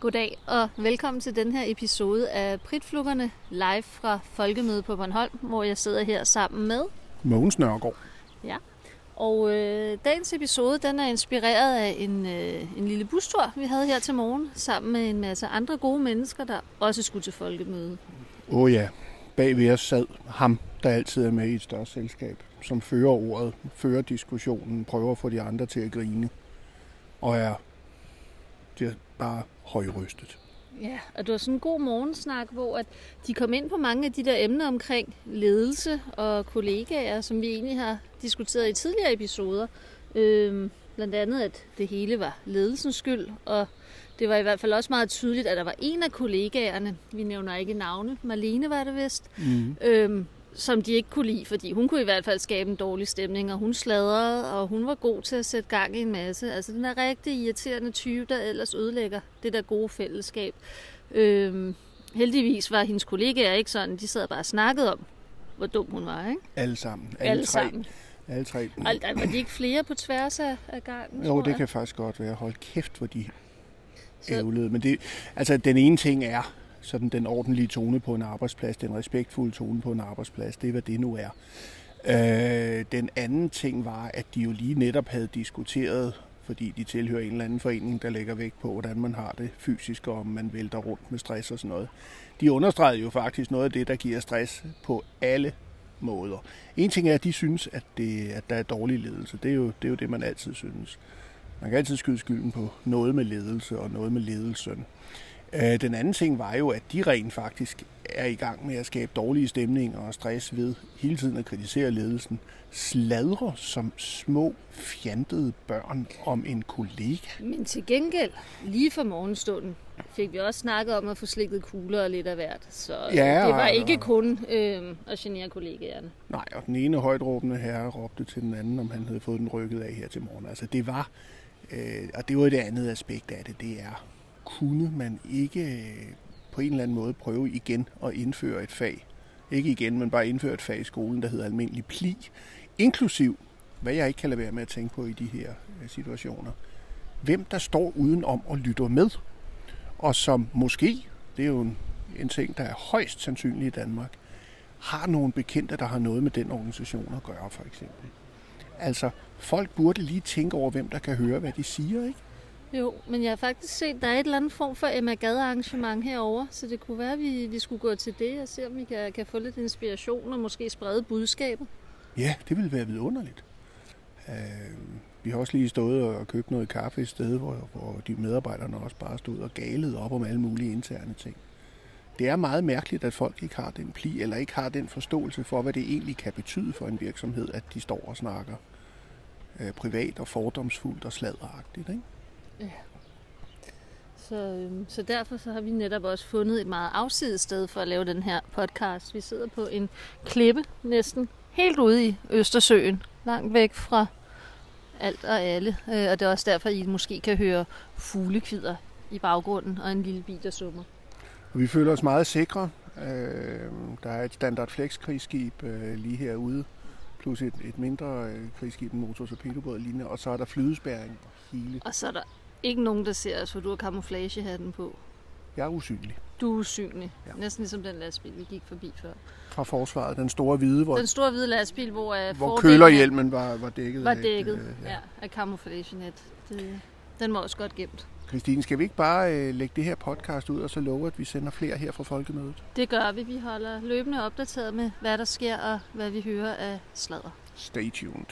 Goddag og velkommen til den her episode af Pritflukkerne live fra Folkemødet på Bornholm, hvor jeg sidder her sammen med Mogens Nørgaard. Ja, og øh, dagens episode den er inspireret af en, øh, en lille bustur, vi havde her til morgen, sammen med en masse andre gode mennesker, der også skulle til Folkemødet. Åh oh ja, bag ved os sad ham, der altid er med i et større selskab, som fører ordet, fører diskussionen, prøver at få de andre til at grine, og er, det er bare højrystet. Ja, og det var sådan en god morgensnak, hvor at de kom ind på mange af de der emner omkring ledelse og kollegaer, som vi egentlig har diskuteret i tidligere episoder. Øhm, blandt andet, at det hele var ledelsens skyld, og det var i hvert fald også meget tydeligt, at der var en af kollegaerne, vi nævner ikke navne, Marlene var det vist, mm. øhm, som de ikke kunne lide, fordi hun kunne i hvert fald skabe en dårlig stemning, og hun sladrede, og hun var god til at sætte gang i en masse. Altså den der rigtig irriterende type, der ellers ødelægger det der gode fællesskab. Øhm, heldigvis var hendes kollegaer ikke sådan, de sad bare og snakkede om, hvor dum hun var, ikke? Alle sammen. Alle, Alle tre. sammen. Alle tre. Og var de ikke flere på tværs af, af gangen, Jo, det kan faktisk godt være. Hold kæft, hvor de ævlede. Men det, altså, den ene ting er sådan den ordentlige tone på en arbejdsplads, den respektfulde tone på en arbejdsplads, det er, hvad det nu er. Øh, den anden ting var, at de jo lige netop havde diskuteret, fordi de tilhører en eller anden forening, der lægger vægt på, hvordan man har det fysisk, og om man vælter rundt med stress og sådan noget. De understregede jo faktisk noget af det, der giver stress på alle måder. En ting er, at de synes, at, det, at der er dårlig ledelse. Det er, jo, det er jo det, man altid synes. Man kan altid skyde skylden på noget med ledelse og noget med ledelsen. Øh, Den anden ting var jo, at de rent faktisk er i gang med at skabe dårlige stemninger og stress ved hele tiden at kritisere ledelsen. Sladre som små, fjantede børn om en kollega. Men til gengæld, lige for morgenstunden, fik vi også snakket om at få slikket kugler og lidt af hvert. Så øh, Ja, det var ikke kun øh, at genere kollegaerne. Nej, og den ene højtråbende herre råbte til den anden, om han havde fået den rykket af her til morgen. Altså det var, øh, og det var det andet aspekt af det, det er, kunne man ikke øh, på en eller anden måde prøve igen at indføre et fag, ikke igen, men bare indføre et fag i skolen, der hedder almindelig pli, inklusiv, hvad jeg ikke kan lade være med at tænke på i de her øh, situationer, hvem der står udenom og lytter med, og som måske, det er jo en, en ting, der er højst sandsynlig i Danmark, har nogle bekendte, der har noget med den organisation at gøre, for eksempel. Altså, folk burde lige tænke over, hvem der kan høre, hvad de siger, ikke? Jo, men jeg har faktisk set, der er et eller andet form for Emma Gade arrangement herover, så det kunne være, at vi, vi skulle gå til det og se, om vi kan, kan få lidt inspiration og måske sprede budskabet. Ja, det ville være vidunderligt. Øh, vi har også lige stået og købt noget kaffe et sted, hvor, hvor de medarbejderne også bare stod og galede op om alle mulige interne ting. Det er meget mærkeligt, at folk ikke har den pli, eller ikke har den forståelse for, hvad det egentlig kan betyde for en virksomhed, at de står og snakker øh, privat og fordomsfuldt og sladderagtigt. Ikke? Så, øhm, så derfor så har vi netop også fundet et meget afsides sted for at lave den her podcast. Vi sidder på en klippe næsten helt ude i Østersøen, langt væk fra alt og alle. Øh, Og det er også derfor, I måske kan høre fuglekvider i baggrunden og en lille bil, der summer. Vi føler os meget sikre. Øh, der er et standard flex krigsskib øh, lige herude, plus et, et mindre øh, krigsskib, en motor torpedobåd lignende, og så er der flydespærring hele. Og så er der ikke nogen, der ser os, for du har camouflagehatten på. Jeg er usynlig. Du er usynlig. Ja. Ja. Næsten ligesom den lastbil, vi gik forbi før. Fra forsvaret, den store hvide, hvor, Den store hvide lastbil, hvor, uh, hvor kølerhjelmen var, var dækket. var af et, dækket øh, ja. af camouflagenet. Det, den var også godt gemt. Christine, skal vi ikke bare øh, lægge det her podcast ud, og så love, at vi sender flere her fra Folkemødet? Det gør vi. Vi holder løbende opdateret med, hvad der sker og hvad vi hører af sladder. Stay tuned.